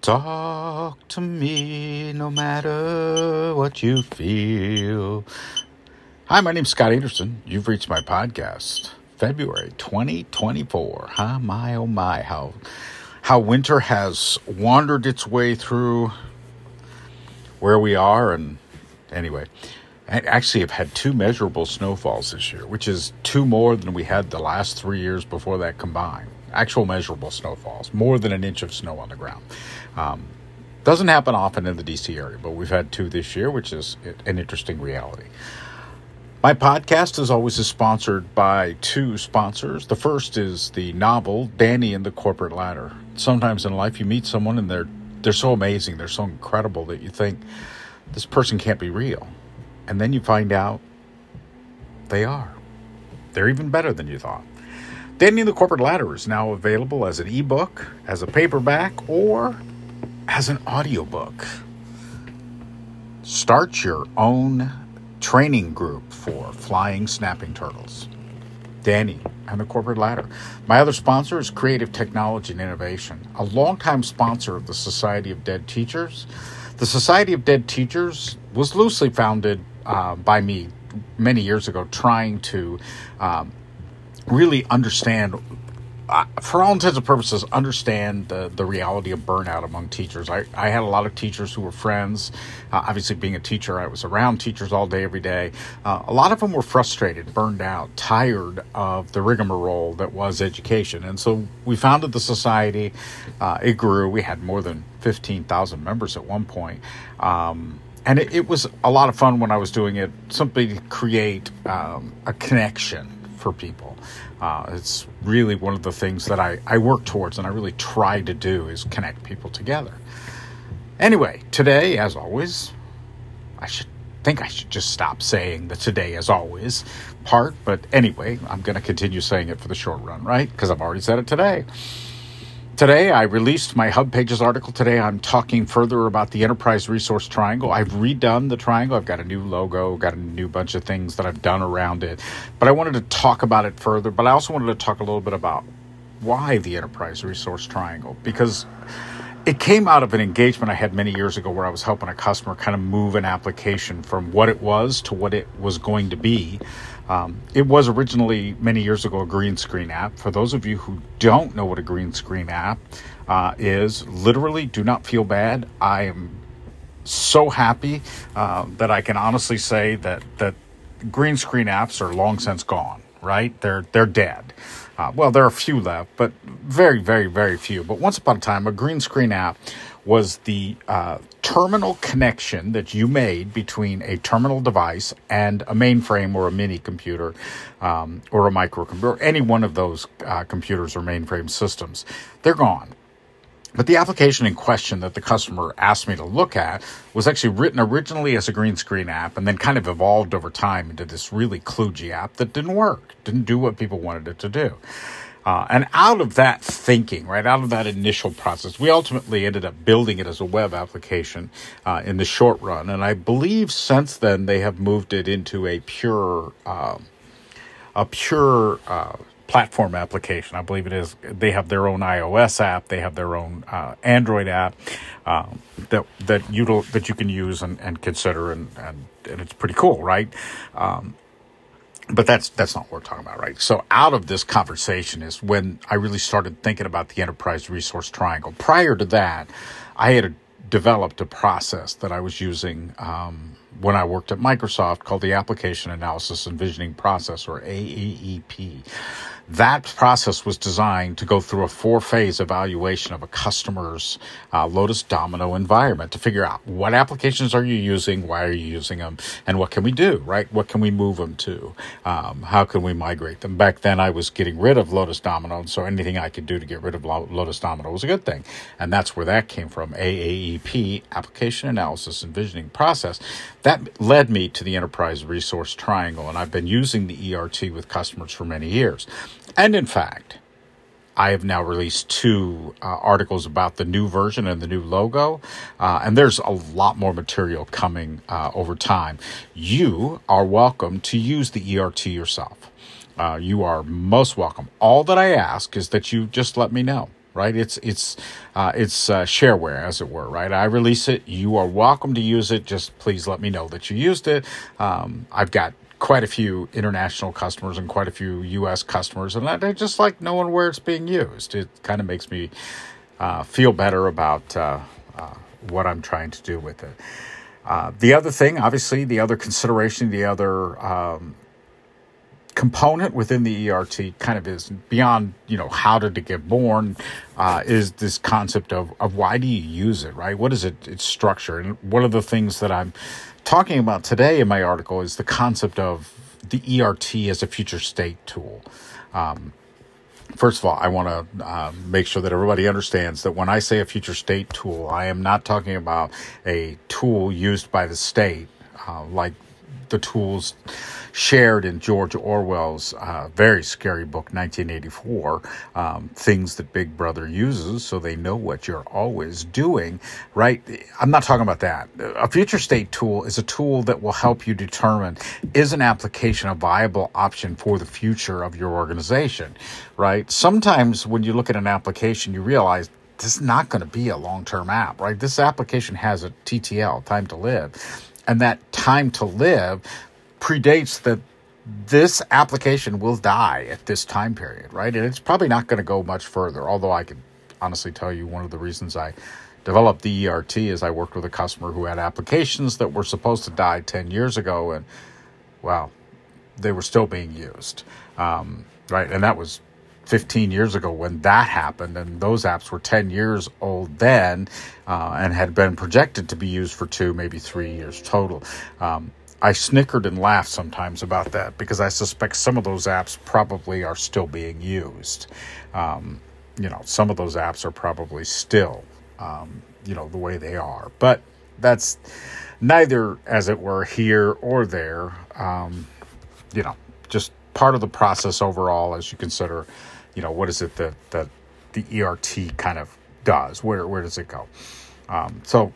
Talk to me no matter what you feel. Hi, my name's Scott Anderson. You've reached my podcast, February 2024. Huh, my oh my, how how winter has wandered its way through where we are and anyway, I actually have had two measurable snowfalls this year, which is two more than we had the last 3 years before that combined actual measurable snowfalls, more than an inch of snow on the ground. Um, doesn't happen often in the DC area, but we've had two this year, which is an interesting reality. My podcast is always sponsored by two sponsors. The first is the novel Danny and the Corporate Ladder. Sometimes in life you meet someone and they're they're so amazing, they're so incredible that you think this person can't be real. And then you find out they are. They're even better than you thought. Danny the Corporate Ladder is now available as an ebook, as a paperback, or as an audiobook. Start your own training group for flying snapping turtles. Danny and the Corporate Ladder. My other sponsor is Creative Technology and Innovation, a longtime sponsor of the Society of Dead Teachers. The Society of Dead Teachers was loosely founded uh, by me many years ago, trying to um, really understand for all intents and purposes, understand the, the reality of burnout among teachers. I, I had a lot of teachers who were friends. Uh, obviously, being a teacher, I was around teachers all day, every day. Uh, a lot of them were frustrated, burned out, tired of the rigmarole that was education. And so we founded the society. Uh, it grew. We had more than 15,000 members at one point. Um, and it, it, was a lot of fun when I was doing it, simply to create um, a connection for people. Uh, it's really one of the things that I, I work towards and I really try to do is connect people together. Anyway, today, as always, I should think I should just stop saying the today, as always part, but anyway, I'm going to continue saying it for the short run, right? Because I've already said it today. Today, I released my Hub Pages article. Today, I'm talking further about the Enterprise Resource Triangle. I've redone the triangle. I've got a new logo, got a new bunch of things that I've done around it. But I wanted to talk about it further. But I also wanted to talk a little bit about why the Enterprise Resource Triangle. Because it came out of an engagement I had many years ago where I was helping a customer kind of move an application from what it was to what it was going to be. Um, it was originally many years ago a green screen app. For those of you who don't know what a green screen app uh, is, literally do not feel bad. I am so happy uh, that I can honestly say that that green screen apps are long since gone. Right? They're they're dead. Uh, well, there are a few left, but very, very, very few. But once upon a time, a green screen app was the uh, terminal connection that you made between a terminal device and a mainframe or a mini computer um, or a microcomputer, any one of those uh, computers or mainframe systems. They're gone. But the application in question that the customer asked me to look at was actually written originally as a green screen app and then kind of evolved over time into this really kludgy app that didn't work, didn't do what people wanted it to do. Uh, and out of that thinking, right, out of that initial process, we ultimately ended up building it as a web application uh, in the short run. And I believe since then they have moved it into a pure, uh, a pure uh, platform application. I believe it is. They have their own iOS app. They have their own uh, Android app um, that that you that you can use and, and consider, and, and, and it's pretty cool, right? Um, but that's that's not what we're talking about, right? So out of this conversation is when I really started thinking about the enterprise resource triangle. Prior to that, I had a, developed a process that I was using um, when I worked at Microsoft called the Application Analysis and Visioning Process, or AAEP. That process was designed to go through a four phase evaluation of a customer's uh, Lotus Domino environment to figure out what applications are you using, why are you using them, and what can we do, right? What can we move them to? Um, how can we migrate them? Back then, I was getting rid of Lotus Domino, so anything I could do to get rid of Lotus Domino was a good thing. And that's where that came from AAEP, Application Analysis and Visioning Process. That led me to the Enterprise Resource Triangle, and I've been using the ERT with customers for many years. And in fact, I have now released two uh, articles about the new version and the new logo, uh, and there's a lot more material coming uh, over time. You are welcome to use the ERT yourself. Uh, you are most welcome. All that I ask is that you just let me know right? It's it's uh, it's uh, shareware, as it were, right? I release it. You are welcome to use it. Just please let me know that you used it. Um, I've got quite a few international customers and quite a few U.S. customers, and I, just like knowing where it's being used. It kind of makes me uh, feel better about uh, uh, what I'm trying to do with it. Uh, the other thing, obviously, the other consideration, the other um, component within the ERT kind of is beyond, you know, how did it get born, uh, is this concept of, of why do you use it, right? What is it, its structure? And one of the things that I'm talking about today in my article is the concept of the ERT as a future state tool. Um, first of all, I want to uh, make sure that everybody understands that when I say a future state tool, I am not talking about a tool used by the state uh, like the tools shared in George Orwell's uh, very scary book, 1984, um, things that Big Brother uses so they know what you're always doing, right? I'm not talking about that. A future state tool is a tool that will help you determine is an application a viable option for the future of your organization, right? Sometimes when you look at an application, you realize this is not going to be a long term app, right? This application has a TTL, time to live. And that time to live predates that this application will die at this time period, right? And it's probably not going to go much further. Although I can honestly tell you one of the reasons I developed the ERT is I worked with a customer who had applications that were supposed to die 10 years ago, and well, they were still being used, um, right? And that was 15 years ago when that happened, and those apps were 10 years old then uh, and had been projected to be used for two, maybe three years total. Um, I snickered and laughed sometimes about that because I suspect some of those apps probably are still being used. Um, you know, some of those apps are probably still, um, you know, the way they are. But that's neither, as it were, here or there. Um, you know, just part of the process overall as you consider, you know, what is it that, that the ERT kind of does? Where, where does it go? Um, so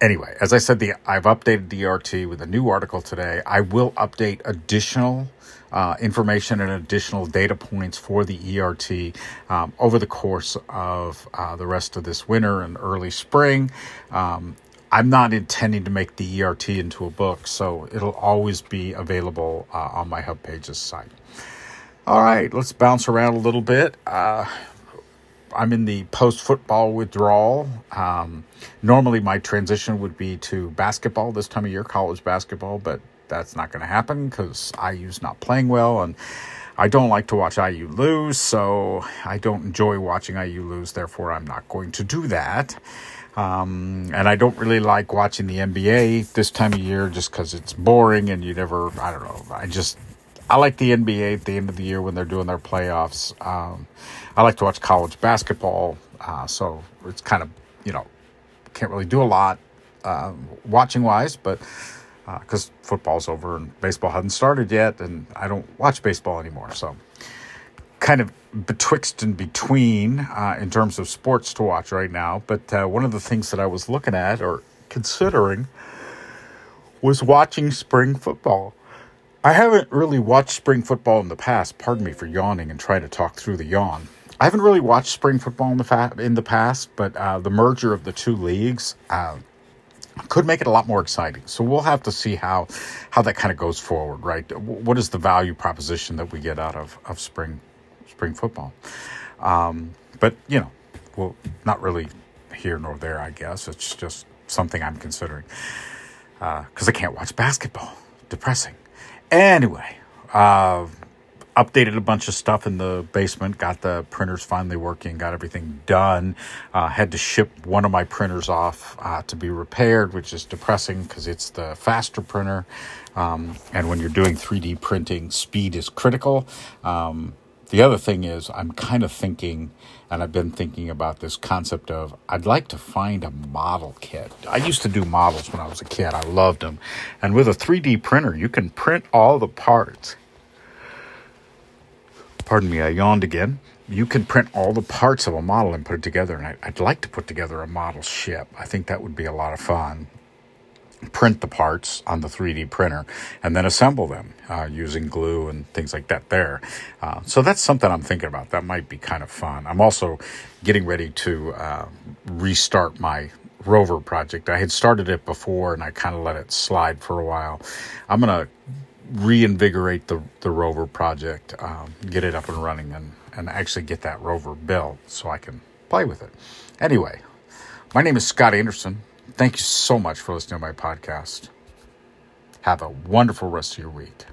anyway, as I said, the I've updated the ERT with a new article today. I will update additional uh, information and additional data points for the ERT um, over the course of uh, the rest of this winter and early spring. Um, I'm not intending to make the ERT into a book, so it'll always be available uh, on my Hub Pages site. All right, let's bounce around a little bit. Uh, I'm in the post football withdrawal. Um, normally, my transition would be to basketball this time of year, college basketball, but that's not going to happen because IU's not playing well, and I don't like to watch IU lose, so I don't enjoy watching IU lose. Therefore, I'm not going to do that. Um, and I don't really like watching the NBA this time of year just because it's boring and you never, I don't know, I just I like the NBA at the end of the year when they're doing their playoffs. Um, I like to watch college basketball, uh, so it's kind of you know can't really do a lot uh, watching wise, but because uh, football's over and baseball hasn't started yet, and I don't watch baseball anymore, so kind of betwixt and between uh, in terms of sports to watch right now. But uh, one of the things that I was looking at or considering was watching spring football. I haven't really watched spring football in the past. Pardon me for yawning and trying to talk through the yawn. I haven't really watched spring football in the fa- in the past, but uh, the merger of the two leagues uh, could make it a lot more exciting. So we'll have to see how how that kind of goes forward, right? What is the value proposition that we get out of of spring spring football? Um, but you know, well, not really here nor there. I guess it's just something I'm considering because uh, I can't watch basketball. Depressing. Anyway, uh, updated a bunch of stuff in the basement, got the printers finally working, got everything done. Uh, had to ship one of my printers off uh, to be repaired, which is depressing because it's the faster printer. Um, and when you're doing 3D printing, speed is critical. Um, the other thing is, I'm kind of thinking, and I've been thinking about this concept of I'd like to find a model kit. I used to do models when I was a kid, I loved them. And with a 3D printer, you can print all the parts. Pardon me, I yawned again. You can print all the parts of a model and put it together. And I, would like to put together a model ship. I think that would be a lot of fun. Print the parts on the 3D printer and then assemble them uh, using glue and things like that there. Uh, so that's something I'm thinking about. That might be kind of fun. I'm also getting ready to uh, restart my rover project. I had started it before and I kind of let it slide for a while. I'm going to reinvigorate the, the rover project, um, get it up and running, and, and actually get that rover built so I can play with it. Anyway, my name is Scott Anderson. Thank you so much for listening to my podcast. Have a wonderful rest of your week.